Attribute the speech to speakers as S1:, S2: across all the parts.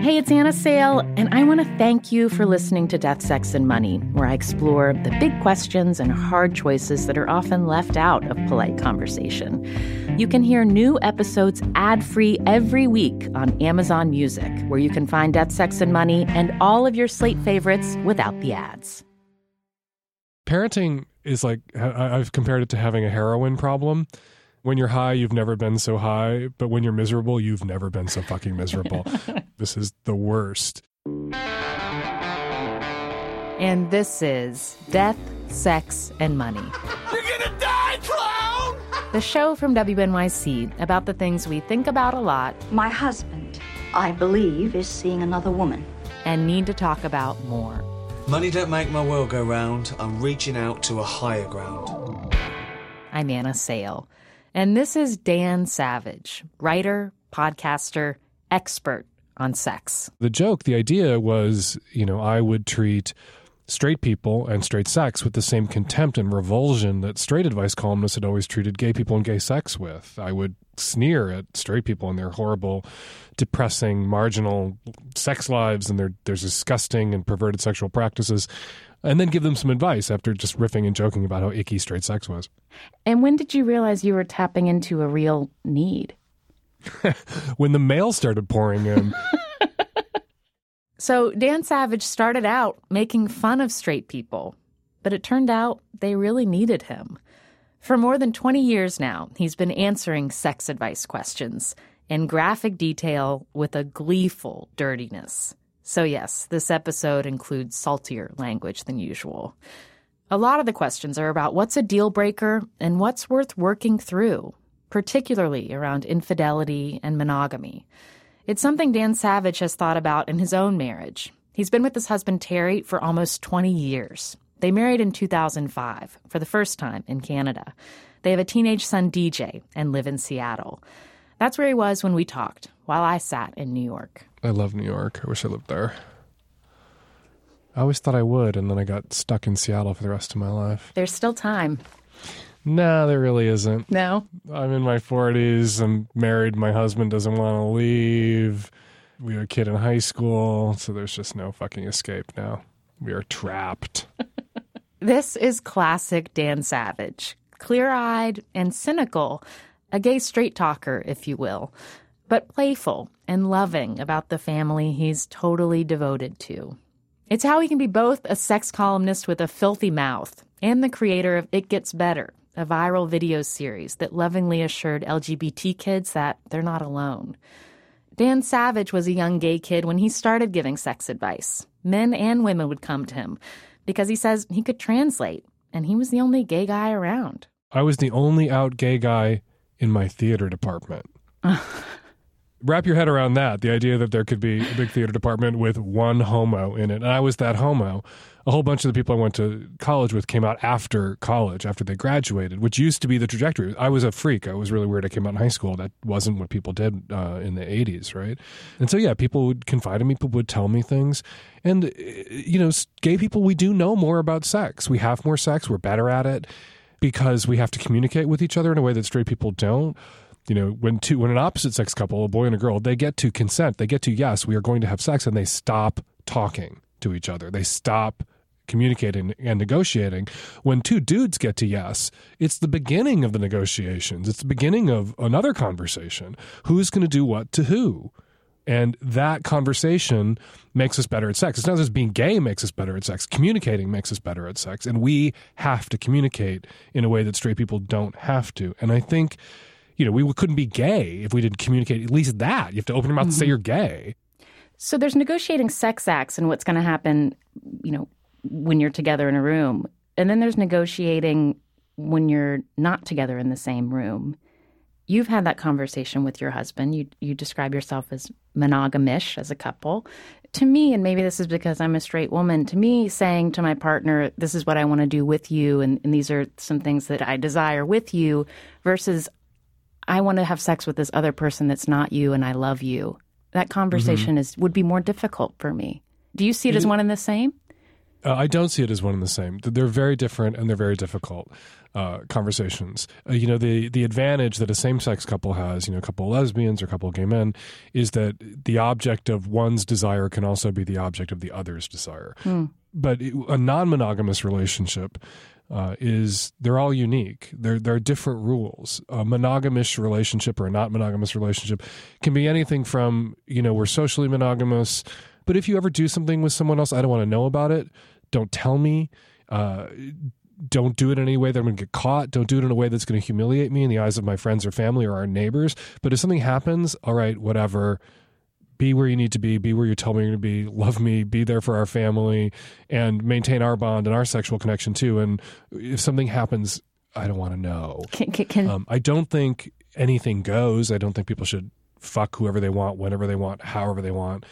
S1: Hey, it's Anna Sale, and I want to thank you for listening to Death, Sex, and Money, where I explore the big questions and hard choices that are often left out of polite conversation. You can hear new episodes ad free every week on Amazon Music, where you can find Death, Sex, and Money and all of your slate favorites without the ads.
S2: Parenting is like, I've compared it to having a heroin problem when you're high, you've never been so high, but when you're miserable, you've never been so fucking miserable. this is the worst.
S1: And this is Death, Sex, and Money.
S3: You're gonna die, clown!
S1: The show from WNYC about the things we think about a lot.
S4: My husband, I believe, is seeing another woman.
S1: And need to talk about more.
S5: Money don't make my world go round. I'm reaching out to a higher ground.
S1: I'm Anna Sale. And this is Dan Savage, writer, podcaster, expert on sex.
S2: The joke, the idea was, you know, I would treat straight people and straight sex with the same contempt and revulsion that straight advice columnists had always treated gay people and gay sex with. I would sneer at straight people and their horrible, depressing, marginal sex lives and their, their disgusting and perverted sexual practices and then give them some advice after just riffing and joking about how icky straight sex was.
S1: And when did you realize you were tapping into a real need?
S2: when the mail started pouring in.
S1: so Dan Savage started out making fun of straight people, but it turned out they really needed him. For more than 20 years now, he's been answering sex advice questions in graphic detail with a gleeful dirtiness. So, yes, this episode includes saltier language than usual. A lot of the questions are about what's a deal breaker and what's worth working through, particularly around infidelity and monogamy. It's something Dan Savage has thought about in his own marriage. He's been with his husband Terry for almost 20 years. They married in 2005 for the first time in Canada. They have a teenage son, DJ, and live in Seattle. That's where he was when we talked, while I sat in New York.
S2: I love New York. I wish I lived there. I always thought I would, and then I got stuck in Seattle for the rest of my life.
S1: There's still time.
S2: No, there really isn't.
S1: No?
S2: I'm in my 40s. I'm married. My husband doesn't want to leave. We have a kid in high school, so there's just no fucking escape now. We are trapped.
S1: this is classic Dan Savage. Clear eyed and cynical, a gay straight talker, if you will but playful and loving about the family he's totally devoted to. It's how he can be both a sex columnist with a filthy mouth and the creator of It Gets Better, a viral video series that lovingly assured LGBT kids that they're not alone. Dan Savage was a young gay kid when he started giving sex advice. Men and women would come to him because he says he could translate, and he was the only gay guy around.
S2: I was the only out gay guy in my theater department. wrap your head around that the idea that there could be a big theater department with one homo in it and i was that homo a whole bunch of the people i went to college with came out after college after they graduated which used to be the trajectory. I was a freak. I was really weird. I came out in high school. That wasn't what people did uh, in the 80s right? And so yeah people would confide in me. People would tell me things. And you know gay people we do know more about sex. We have more sex. We're better at it because we have to communicate with each other in a way that straight people don't. You know when two when an opposite sex couple a boy and a girl they get to consent. They get to yes we are going to have sex and they stop talking to each other. They stop communicating and negotiating when two dudes get to yes it's the beginning of the negotiations it's the beginning of another conversation who's going to do what to who and that conversation makes us better at sex. It's not just being gay makes us better at sex. Communicating makes us better at sex. And we have to communicate in a way that straight people don't have to. And I think you know, we couldn't be gay if we didn't communicate at least that. You have to open your mouth mm-hmm. and say you're gay.
S1: So there's negotiating sex acts and what's going to happen, you know, when you're together in a room. And then there's negotiating when you're not together in the same room. You've had that conversation with your husband. You you describe yourself as monogamish as a couple. To me, and maybe this is because I'm a straight woman, to me saying to my partner, this is what I want to do with you and, and these are some things that I desire with you versus I want to have sex with this other person that's not you and I love you. That conversation mm-hmm. is would be more difficult for me. Do you see it as one and the same?
S2: Uh, I don't see it as one and the same. They're very different and they're very difficult uh, conversations. Uh, you know, the the advantage that a same sex couple has, you know, a couple of lesbians or a couple of gay men, is that the object of one's desire can also be the object of the other's desire. But it- a non monogamous relationship. Uh, is they're all unique. There there are different rules. A monogamous relationship or a not monogamous relationship can be anything from you know we're socially monogamous, but if you ever do something with someone else, I don't want to know about it. Don't tell me. Uh, don't do it in any way that I'm going to get caught. Don't do it in a way that's going to humiliate me in the eyes of my friends or family or our neighbors. But if something happens, all right, whatever. Be where you need to be. Be where you tell me you're going to be. Love me. Be there for our family, and maintain our bond and our sexual connection too. And if something happens, I don't want to know.
S1: Can, can, can
S2: Um, I don't think anything goes. I don't think people should fuck whoever they want, whenever they want, however they want.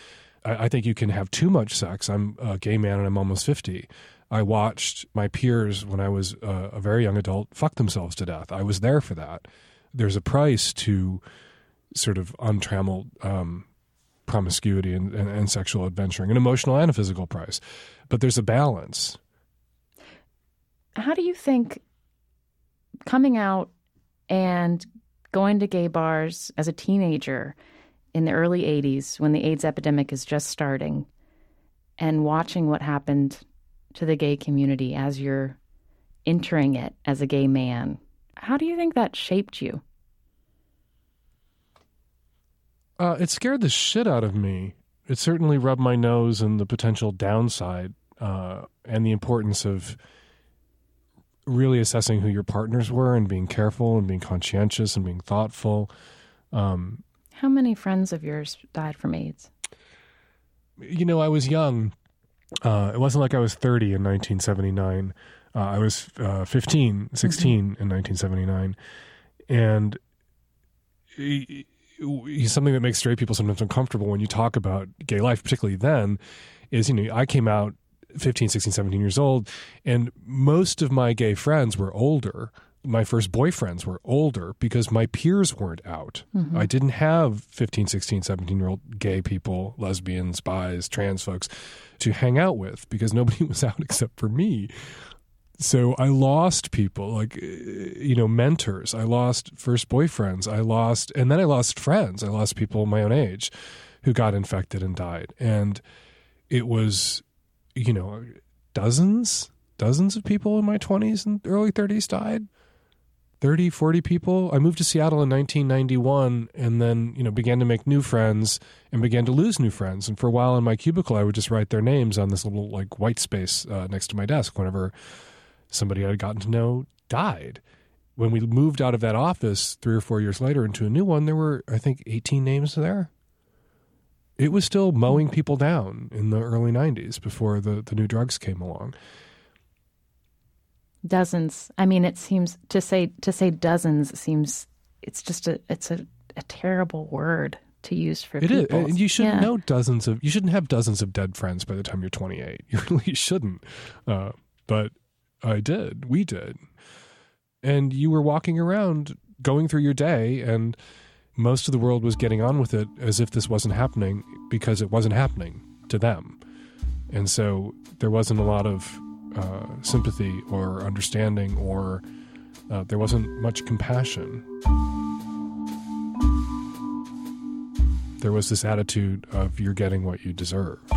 S2: I, I think you can have too much sex. I'm a gay man and I'm almost 50. I watched my peers when I was uh, a very young adult fuck themselves to death. I was there for that. There's a price to sort of untrammeled um, promiscuity and, and, and sexual adventuring, an emotional and a physical price. But there's a balance.
S1: how do you think coming out and going to gay bars as a teenager in the early 80s when the AIDS epidemic is just starting and watching what happened to the gay community as you're entering it as a gay man, how do you think that shaped you?
S2: Uh, it scared the shit out of me. It certainly rubbed my nose in the potential downside uh, and the importance of really assessing who your partners were and being careful and being conscientious and being thoughtful. Um,
S1: How many friends of yours died from AIDS?
S2: you know, I was young. Uh, it wasn't like I was 30 in 1979. Uh, I was uh, 15, 16 in 1979. And something that makes straight people sometimes uncomfortable when you talk about gay life, particularly then, is, you know, I came out 15, 16, 17 years old, and most of my gay friends were older. My first boyfriends were older because my peers weren't out. I didn't have 15, 16, 17 year old gay people, lesbians, bis, trans folks to hang out with because nobody was out except for me. So I lost people, like, uh, you know, mentors. I lost first boyfriends. I lost, and then I lost friends. I lost people my own age who got infected and died. And it was, you know, dozens, dozens of people in my 20s and early 30s died. 30, 40 people. I moved to Seattle in 1991 and then, you know, began to make new friends and began to lose new friends. And for a while in my cubicle, I would just write their names on this little like white space uh, next to my desk whenever somebody I had gotten to know died. When we moved out of that office three or four years later into a new one, there were, I think, 18 names there. It was still mowing people down in the early 90s before the, the new drugs came along.
S1: Dozens. I mean, it seems to say to say dozens seems it's just a it's a, a terrible word to use for
S2: It is,
S1: people.
S2: and you shouldn't
S1: Yeah.
S2: know dozens of. You shouldn't have dozens of dead friends by the time you're 28. You really shouldn't. Uh, but I did. We did. And you were walking around, going through your day, and most of the world was getting on with it as if this wasn't happening because it wasn't happening to them. And so there wasn't a lot of uh, sympathy or understanding, or uh, there wasn't much compassion. there was this attitude of you're getting what you deserved.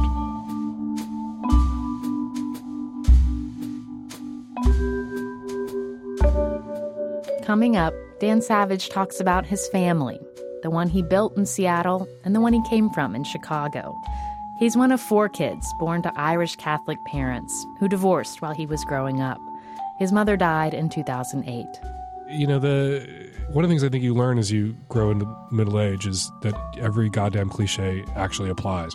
S1: Coming up, Dan Savage talks about his family, the one he built in Seattle and the one he came from in Chicago. He's one of four kids born to Irish Catholic parents who divorced while he was growing up. His mother died in 2008.
S2: You know, the one of the things I think you learn as you grow into middle age is that every goddamn cliche actually applies.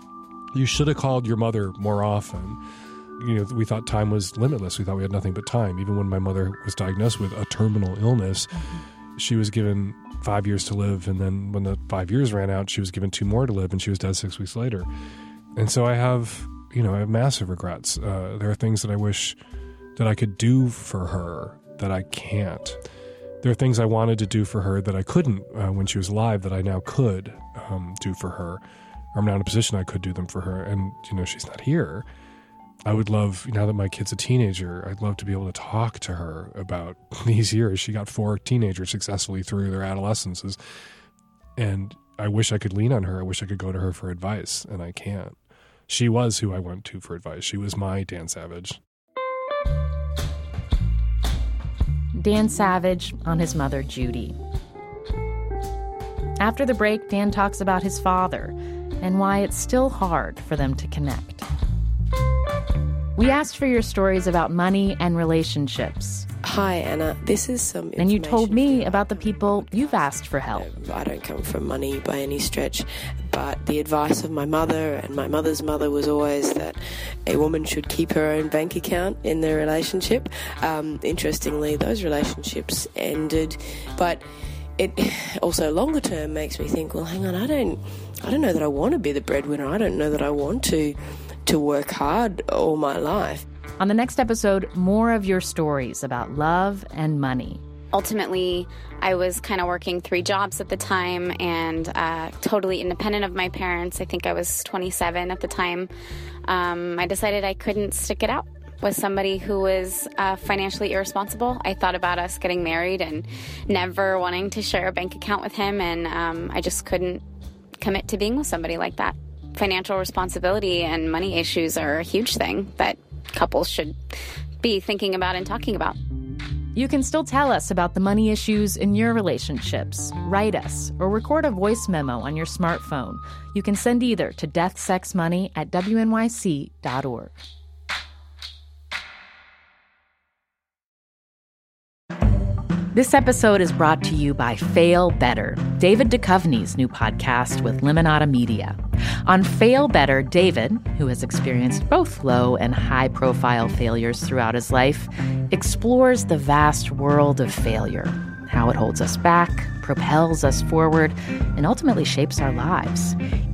S2: You should have called your mother more often. You know, we thought time was limitless. We thought we had nothing but time. Even when my mother was diagnosed with a terminal illness, she was given five years to live. And then when the five years ran out, she was given two more to live, and she was dead six weeks later. And so I have, you know, I have massive regrets. Uh, there are things that I wish that I could do for her that I can't. There are things I wanted to do for her that I couldn't uh, when she was alive that I now could um, do for her. I'm now in a position I could do them for her, and you know she's not here. I would love, now that my kid's a teenager, I'd love to be able to talk to her about these years. She got four teenagers successfully through their adolescences. And I wish I could lean on her. I wish I could go to her for advice, and I can't. She was who I went to for advice. She was my Dan Savage.
S1: Dan Savage on his mother, Judy. After the break, Dan talks about his father and why it's still hard for them to connect. We asked for your stories about money and relationships.
S6: Hi, Anna. This is some.
S1: And you told me about the people you've asked for help.
S6: I don't come from money by any stretch, but the advice of my mother and my mother's mother was always that a woman should keep her own bank account in their relationship. Um, interestingly, those relationships ended, but it also longer term makes me think. Well, hang on, I don't, I don't know that I want to be the breadwinner. I don't know that I want to to work hard all my life.
S1: On the next episode, more of your stories about love and money.
S7: Ultimately i was kind of working three jobs at the time and uh, totally independent of my parents. I think i was 27 at the time. Um, i decided i couldn't stick it out with somebody who was uh, financially irresponsible. I thought about us getting married and never wanting to share a bank account with him and um, i just couldn't commit to being with somebody like that. Financial responsibility and money issues are a huge thing that couples should be thinking about and talking about
S1: You can still tell us about the money issues in your relationships. Write us or record a voice memo on your smartphone. You can send either to deathsexmoney at wnyc.org. This episode is brought to you by Fail Better, David Duchovny's new podcast with Lemonada Media. On Fail Better, David, who has experienced both low and high profile failures throughout his life, explores the vast world of failure, how it holds us back, propels us forward, and ultimately shapes our lives.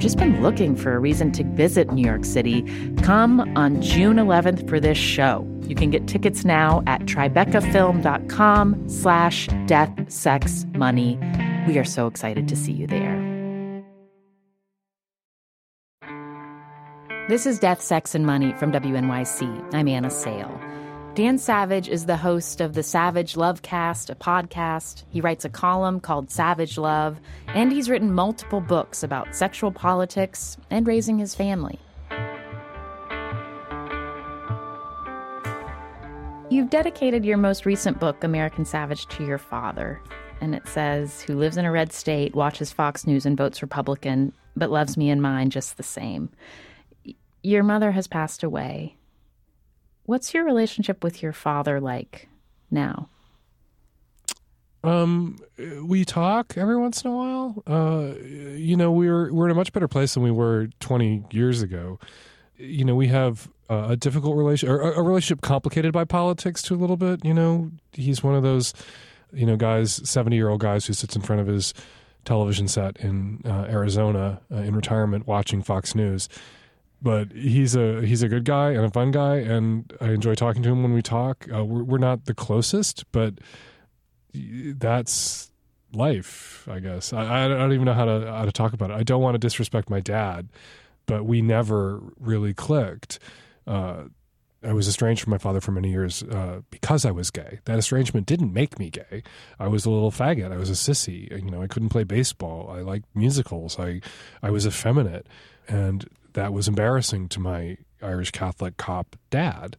S1: just been looking for a reason to visit New York City, come on June 11th for this show. You can get tickets now at tribecafilm.com slash death, sex, money. We are so excited to see you there. This is Death, Sex, and Money from WNYC. I'm Anna Sale. Dan Savage is the host of the Savage Lovecast, a podcast. He writes a column called Savage Love, and he's written multiple books about sexual politics and raising his family. You've dedicated your most recent book, American Savage, to your father. And it says, who lives in a red state, watches Fox News, and votes Republican, but loves me and mine just the same. Your mother has passed away. What's your relationship with your father like now?
S2: Um, we talk every once in a while. Uh, you know, we're we're in a much better place than we were 20 years ago. You know, we have a difficult relation, or a a relationship complicated by politics to a little bit. You know, he's one of those, you know, guys, 70 year old guys who sits in front of his television set in uh, Arizona uh, in retirement watching Fox News. But he's a he's a good guy and a fun guy, and I enjoy talking to him when we talk. Uh, we're we're not the closest, but that's life. I guess I, I don't even know how to how to talk about it. I don't want to disrespect my dad, but we never really clicked. Uh, I was estranged from my father for many years uh, because I was gay. That estrangement didn't make me gay. I was a little faggot. I was a sissy. You know, I couldn't play baseball. I liked musicals. I I was effeminate, and that was embarrassing to my Irish Catholic cop dad.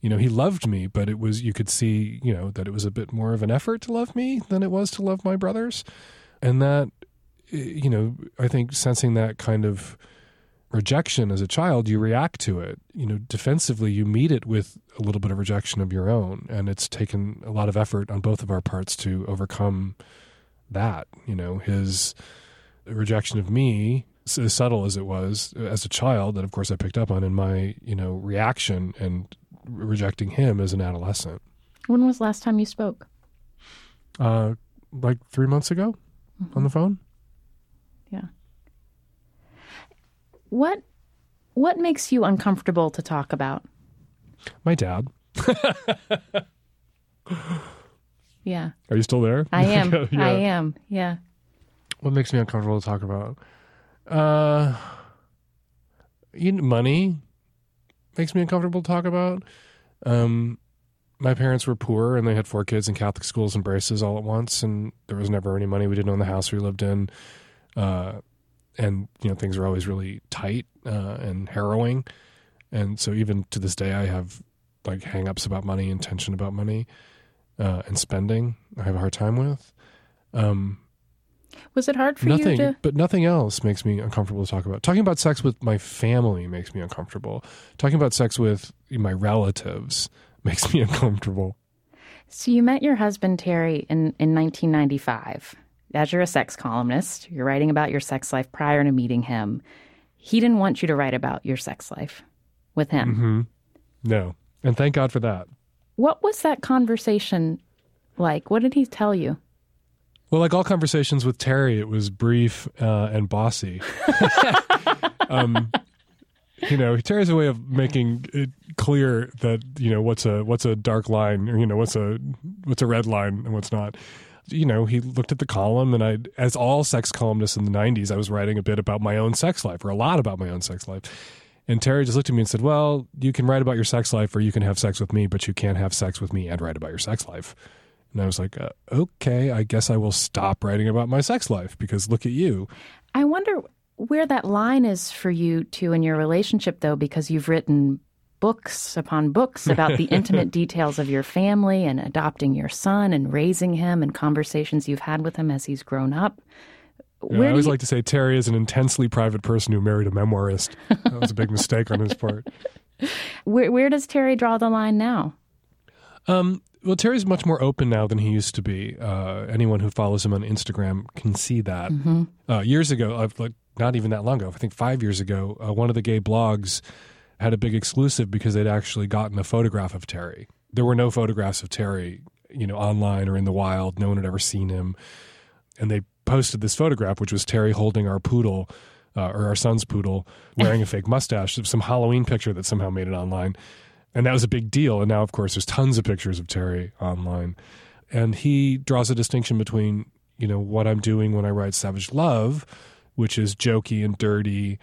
S2: You know, he loved me, but it was you could see, you know, that it was a bit more of an effort to love me than it was to love my brothers, and that, eh, you know, I think sensing that kind of rejection as a child, you react to it. You know, defensively, you meet it with a little bit of rejection of your own. And it's taken a lot of effort on both of our parts to overcome that. You know, his rejection of me, as subtle as it was as a child, that of course I picked up on, in my, you know, reaction and rejecting him as an adolescent.
S1: When was the last time you spoke?
S2: Uh, like three months ago mm-hmm. on the phone.
S1: Yeah. What what makes you uncomfortable to talk about?
S2: My dad.
S1: yeah.
S2: Are you still there?
S1: I am. yeah. I am. Yeah.
S2: What makes me uncomfortable to talk about? Uh, you know, money makes me uncomfortable to talk about. Um, my parents were poor and they had four kids in Catholic schools and braces all at once, and there was never any money. We didn't own the house we lived in. Uh, and you know things were always really tight uh, and harrowing, and so even to this day, I have like hangups about money and tension about money uh, and spending. I have a hard time with. Um,
S1: was it hard for
S2: nothing,
S1: you to?
S2: But nothing else makes me uncomfortable to talk about. Talking about sex with my family makes me uncomfortable. Talking about sex with my relatives makes me uncomfortable.
S1: So you met your husband Terry in in 1995 as you're a sex columnist, you're writing about your sex life prior to meeting him. He didn't want you to write about your sex life with him.
S2: Mm-hmm. No. And thank God for that.
S1: What was that conversation like? What did he tell you?
S2: Well, like all conversations with Terry, it was brief uh, and bossy. um, you know, Terry's a way of making it clear that you know what's a what's a dark line, or you know what's a what's a red line and what's not you know, he looked at the column, and I, as all sex columnists in the '90s, I was writing a bit about my own sex life, or a lot about my own sex life. And Terry just looked at me and said, "Well, you can write about your sex life, or you can have sex with me, but you can't have sex with me and write about your sex life." And I was like, uh, "Okay, I guess I will stop writing about my sex life because look at you."
S1: I wonder where that line is for you two in your relationship, though, because you've written books upon books about the intimate details of your family and adopting your son and raising him and conversations you've had with him as he's grown up.
S2: I always you... like to say Terry is an intensely private person who married a memoirist. That was a big mistake on his part.
S1: Where, where does Terry draw the line now?
S2: Um, well, Terry's much more open now than he used to be. Uh, anyone who follows him on Instagram can see that. Mm-hmm. Uh, years ago, uh, like not even that long ago, I think five years ago, uh, one of the gay blogs had a big exclusive because they'd actually gotten a photograph of Terry. There were no photographs of Terry, you know, online or in the wild. No one had ever seen him. And they posted this photograph, which was Terry holding our poodle, uh, or our son's poodle, wearing a fake mustache. Some Halloween picture that somehow made it online. And that was a big deal. And now, of course, there's tons of pictures of Terry online. And he draws a distinction between, you know, what I'm doing when I write Savage Love, which is jokey and dirty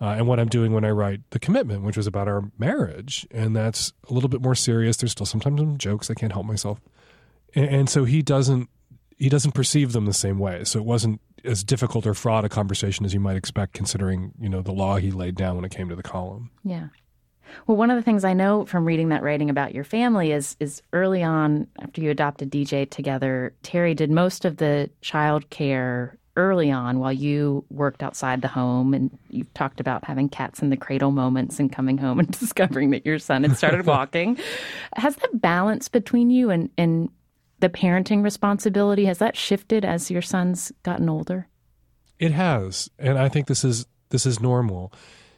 S2: uh, and what I'm doing when I write The Commitment, which was about our marriage. And that's a little bit more serious. There's still sometimes some jokes. I can't help myself. And, and so he doesn't he doesn't perceive them the same way. So it wasn't as difficult or fraught a conversation as you might expect, considering you know the law he laid down when it came to the column.
S1: Yeah. Well, one of the things I know from reading that writing about your family is is early on after you adopted DJ together, Terry did most of the child care early on while you worked outside the home and you talked about having cats in the cradle moments and coming home and discovering that your son had started walking. has the balance between you and, and the parenting responsibility, has that shifted as your son's gotten older?
S2: It has. And I think this is this is normal.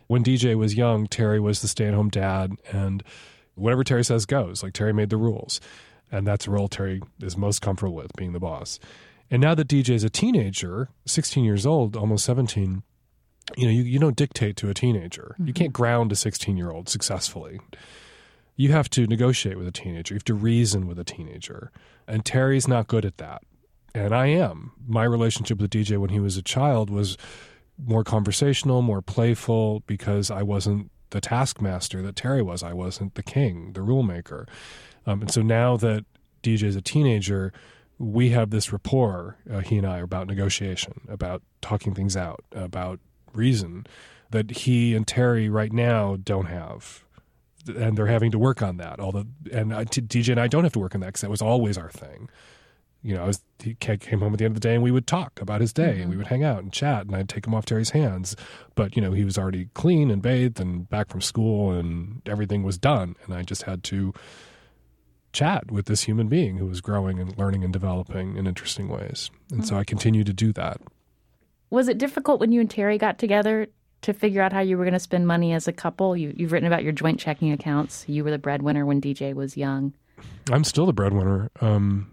S2: When DJ was young, Terry was the stay at home dad and whatever Terry says goes. Like Terry made the rules. And that's a role Terry is most comfortable with, being the boss. And now that DJ is a teenager, 16 years old, almost 17, you know, you, you don't dictate to a teenager. Mm-hmm. You can't ground a 16 year old successfully. You have to negotiate with a teenager. You have to reason with a teenager. And Terry's not good at that. and I am. My relationship with DJ when he was a child was more conversational, more playful, because I wasn't the taskmaster that Terry was. I wasn't the king, the rule maker. Um, and so now that DJ is a teenager, we have this rapport, uh, he and I, about negotiation, about talking things out, about reason that he and Terry right now don't have. And they're having to work on that. Although, and DJ and I don't have to work on that because that was always our thing. You know, I was, he came home at the end of the day and we would talk about his day mm-hmm. and we would hang out and chat and I'd take him off Terry's hands. But, you know, he was already clean and bathed and back from school and everything was done. And I just had to chat with this human being who was growing and learning and developing in interesting ways. And mm-hmm. so I continue to do that.
S1: Was it difficult when you and Terry got together to figure out how you were going to spend money as a couple? You, have written about your joint checking accounts. You were the breadwinner when DJ was young.
S2: I'm still the breadwinner. Um,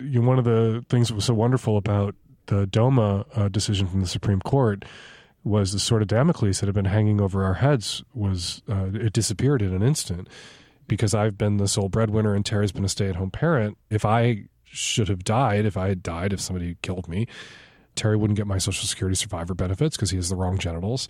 S2: you know, one of the things that was so wonderful about the DOMA uh, decision from the Supreme Court was the sword of Damocles that had been hanging over our heads was uh, it disappeared in an instant because I've been the sole breadwinner and Terry's been a stay at home parent. If I should have died, if I had died, if somebody killed me, Terry wouldn't get my Social Security survivor benefits because he has the wrong genitals.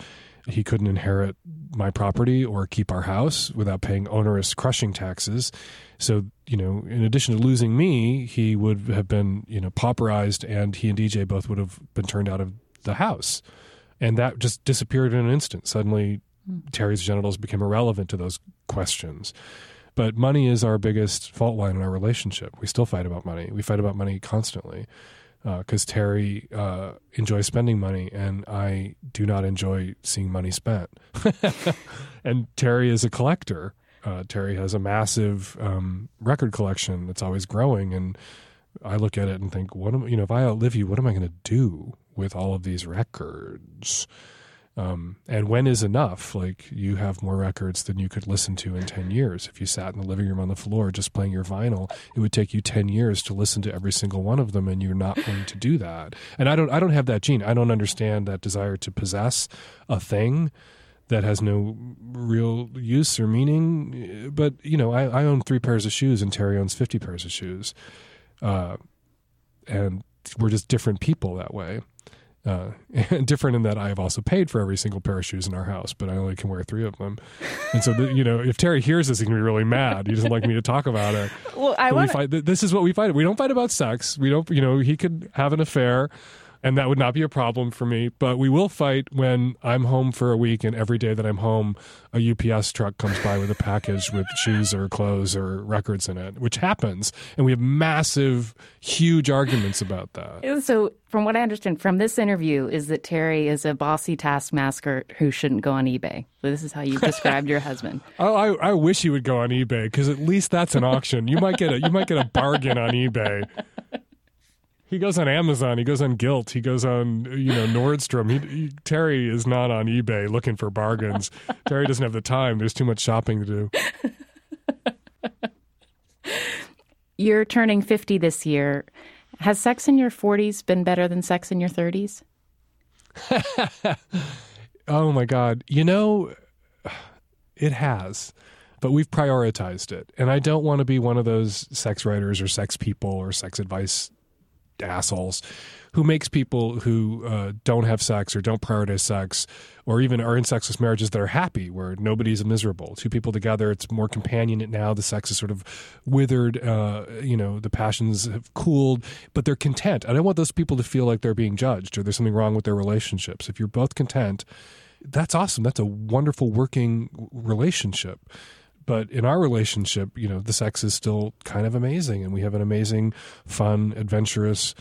S2: He couldn't inherit my property or keep our house without paying onerous crushing taxes. So, you know, in addition to losing me, he would have been, you know, pauperized and he and DJ both would have been turned out of the house. And that just disappeared in an instant. Suddenly, hmm. Terry's genitals became irrelevant to those questions. But money is our biggest fault line in our relationship. We still fight about money. We fight about money constantly because uh, Terry uh, enjoys spending money and I do not enjoy seeing money spent. and Terry is a collector. Uh, Terry has a massive um, record collection that's always growing, and I look at it and think, what am you know? If I outlive you, what am I going to do with all of these records? Um, and when is enough? Like you have more records than you could listen to in 10 years. If you sat in the living room on the floor just playing your vinyl, it would take you 10 years to listen to every single one of them and you're not going to do that. And I don't I don't have that gene. I don't understand that desire to possess a thing that has no real use or meaning. But, you know, I, I own three pairs of shoes and Terry owns 50 pairs of shoes. Uh, and we're just different people that way. Uh, different in that I have also paid for every single pair of shoes in our house, but I only can wear three of them. And so, the, you know, if Terry hears this, he gonna be really mad. He doesn't like me to talk about it.
S1: Well, I want.
S2: Fight, this is what we fight. We don't fight about sex. We don't. You know, he could have an affair and that would not be a problem for me. But we will fight when I'm home for a week, and every day that I'm home, a UPS truck comes by with a package with shoes or clothes or records in it, which happens, and we have massive, huge arguments about that.
S1: So, from what I understand from this interview, is that Terry is a bossy taskmaster who shouldn't go on eBay. This is how you described your husband.
S2: Oh, I, I wish he would go on eBay because at least that's an auction. You might get a you might get a bargain on eBay. He goes on Amazon. He goes on Gilt. He goes on you know Nordstrom. He, he, Terry is not on eBay looking for bargains. Terry doesn't have the time. There's too much shopping to do.
S1: You're turning 50 this year. Has sex in your 40s been better than sex in your 30s?
S2: oh my God. You know, it has but we've prioritized it. And I don't want to be one of those sex writers or sex people or sex advice assholes who makes people who uh, don't have sex or don't prioritize sex or even are in sexless marriages that are happy where nobody's miserable. Two people together it's more companionate now. The sex is sort of withered uh, you know the passions have cooled but they're content. I don't want those people to feel like they're being judged or there's something wrong with their relationships. If you're both content that's awesome. That's a wonderful working relationship but in our relationship, you know, the sex is still kind of amazing, and we have an amazing, fun, adventurous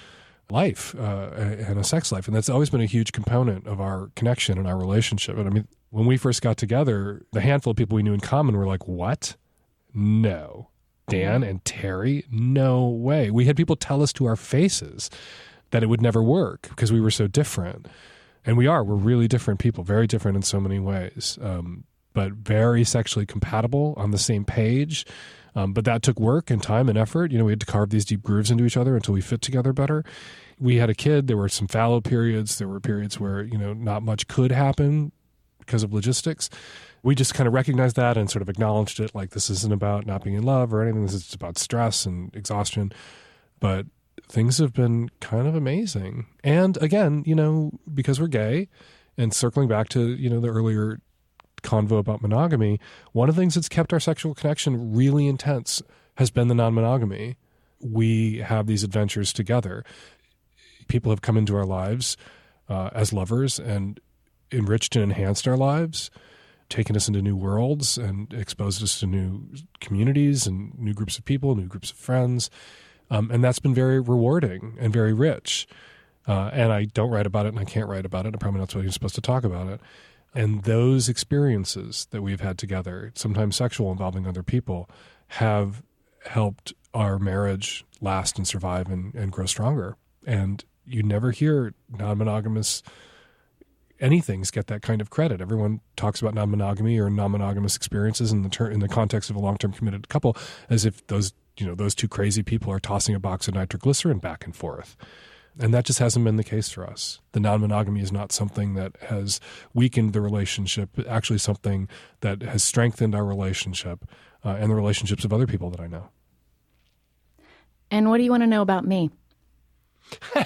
S2: life uh, and a sex life, and that's always been a huge component of our connection and our relationship. And I mean, when we first got together, the handful of people we knew in common were like, "What? No." Dan and Terry, no way. We had people tell us to our faces that it would never work because we were so different. And we are. We're really different people, very different in so many ways. Um, but very sexually compatible on the same page. Um, but that took work and time and effort. You know, we had to carve these deep grooves into each other until we fit together better. We had a kid. There were some fallow periods. There were periods where, you know, not much could happen because of logistics. We just kind of recognized that and sort of acknowledged it like this isn't about not being in love or anything. This is about stress and exhaustion. But things have been kind of amazing. And again, you know, because we're gay and circling back to, you know, the earlier convo about monogamy, one of the things that's kept our sexual connection really intense has been the non monogamy. We have these adventures together. People have come into our lives uh, as lovers and enriched and enhanced our lives, taken us into new worlds and exposed us to new communities and new groups of people, new groups of friends. Um, and that's been very rewarding and very rich. Uh, and I don't write about it and I can't write about it. I'm probably not supposed to talk about it. And those experiences that we've had together, sometimes sexual involving other people, have helped our marriage last and survive and, and grow stronger. And you never hear non monogamous anything's get that kind of credit. Everyone talks about non-monogamy or non-monogamous experiences in the ter- in the context of a long-term committed couple as if those you know those two crazy people are tossing a box of nitroglycerin back and forth. And that just hasn't been the case for us. The non monogamy is not something that has weakened the relationship, actually something that has strengthened our relationship uh, and the relationships of other people that I know.
S1: And what do you want to know about me?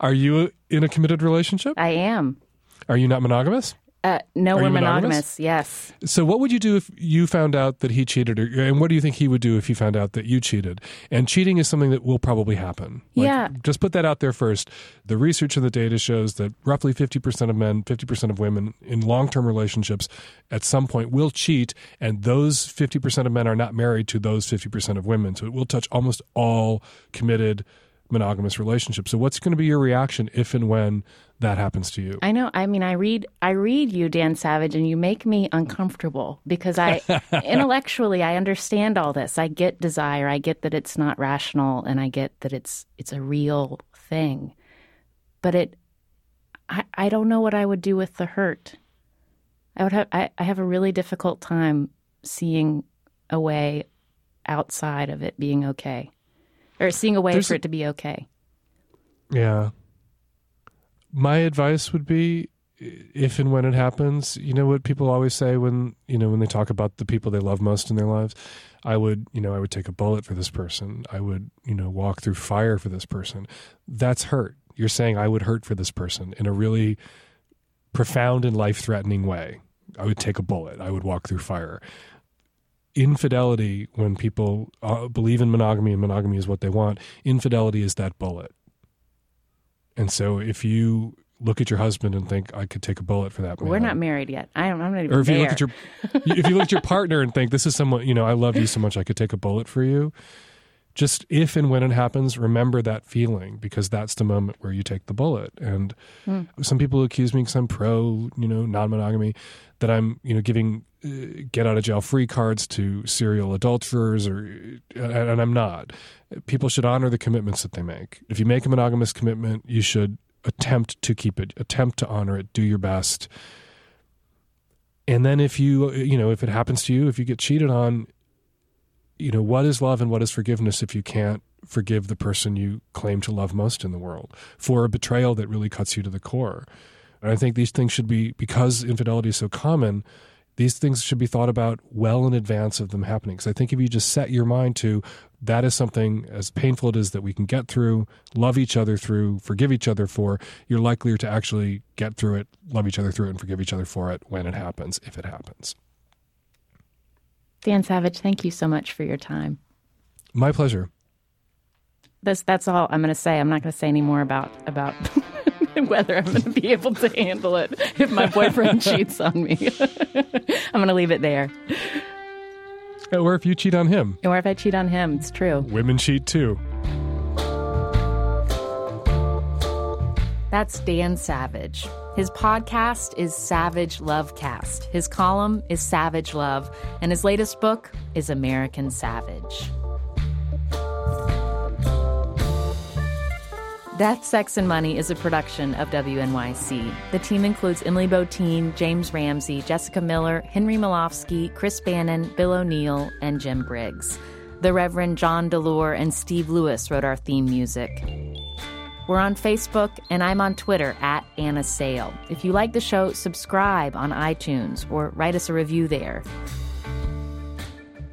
S2: Are you in a committed relationship?
S1: I am.
S2: Are you not monogamous?
S1: Uh, no,
S2: Are
S1: we're monogamous?
S2: monogamous?
S1: Yes.
S2: So, what would you do if you found out that he cheated, or, and what do you think he would do if he found out that you cheated? And cheating is something that will probably happen. Like,
S1: Yeah.
S2: Just put that out there first. The research and the data shows that roughly 50% of men, 50% of women in long term relationships at some point will cheat, and those 50% of men are not married to those 50% of women. So, it will touch almost all committed monogamous relationship. So, what's going to be your reaction if and when that happens to you?
S1: I know. I mean, I read, I read you, Dan Savage, and you make me uncomfortable because I, intellectually, I understand all this. I get desire. I get that it's not rational, and I get that it's it's a real thing. But it, I, I don't know what I would do with the hurt. I would have, I, I have a really difficult time seeing a way outside of it being okay, or seeing a way
S2: There's
S1: for
S2: a-
S1: it to be okay.
S2: Yeah. My advice would be if and when it happens, you know what people always say when, you know, when they talk about the people they love most in their lives, I would, you know, I would take a bullet for this person. I would, you know, walk through fire for this person. That's hurt. You're saying I would hurt for this person in a really profound and life-threatening way. I would take a bullet. I would walk through fire. Infidelity, when people uh, believe in monogamy and monogamy is what they want, infidelity is that bullet. And so if you look at your husband and think, I could take a bullet for that man.
S1: We're not married yet. I don't, I'm not even
S2: Or if you look at your if you look at your partner and think, this is someone, you know, I love you so much I could take a bullet for you. Just if and when it happens, remember that feeling because that's the moment where you take the bullet. And some people accuse me because I'm pro, you know, non-monogamy, that I'm, you know, giving Uh, get out of jail free cards to serial adulterers, or uh, and, and I'm not. People should honor the commitments that they make. If you make a monogamous commitment, you should attempt to keep it, attempt to honor it, do your best. And then if you, uh, you know, if it happens to you, if you get cheated on, you know, what is love and what is forgiveness if you can't forgive the person you claim to love most in the world for a betrayal that really cuts you to the core? And I think these things should be, because infidelity is so common, these things should be thought about well in advance of them happening. Because I think if you just set your mind to that is something as painful it is that we can get through, love each other through, forgive each other for, you're likelier to actually get through it, love each other through it, and forgive each other for it when it happens, if it happens.
S1: Dan Savage, thank you so much for your time.
S2: My pleasure.
S1: That's that's all I'm going to say. I'm not going to say any more about about whether I'm going to be able to handle it if my boyfriend cheats on me. I'm going to leave it there.
S2: Uh, or if you cheat on him,
S1: Or if I cheat on him, it's true.
S2: women cheat too.
S1: That's Dan Savage. His podcast is Savage Lovecast. His column is Savage Love, and his latest book is American Savage. Death, Sex, and Money is a production of WNYC. The team includes Emily Botein, James Ramsey, Jessica Miller, Henry Molofsky, Chris Bannon, Bill O'Neill, and Jim Briggs. The Reverend John DeLore and Steve Lewis wrote our theme music. We're on Facebook, and I'm on Twitter at Anna Sale. If you like the show, subscribe on iTunes or write us a review there.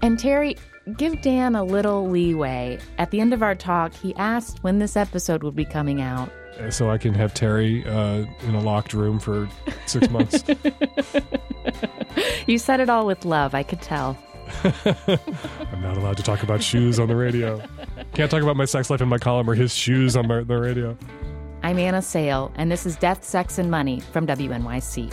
S1: And Terry, give Dan a little leeway. At the end of our talk, he asked when this episode would be coming out.
S2: So I can have Terry uh, in a locked room for six months.
S1: You said it all with love, I could tell.
S2: I'm not allowed to talk about shoes on the radio. Can't talk about my sex life in my column or his shoes on my, the radio.
S1: I'm Anna Sale, and this is Death, Sex, and Money from WNYC.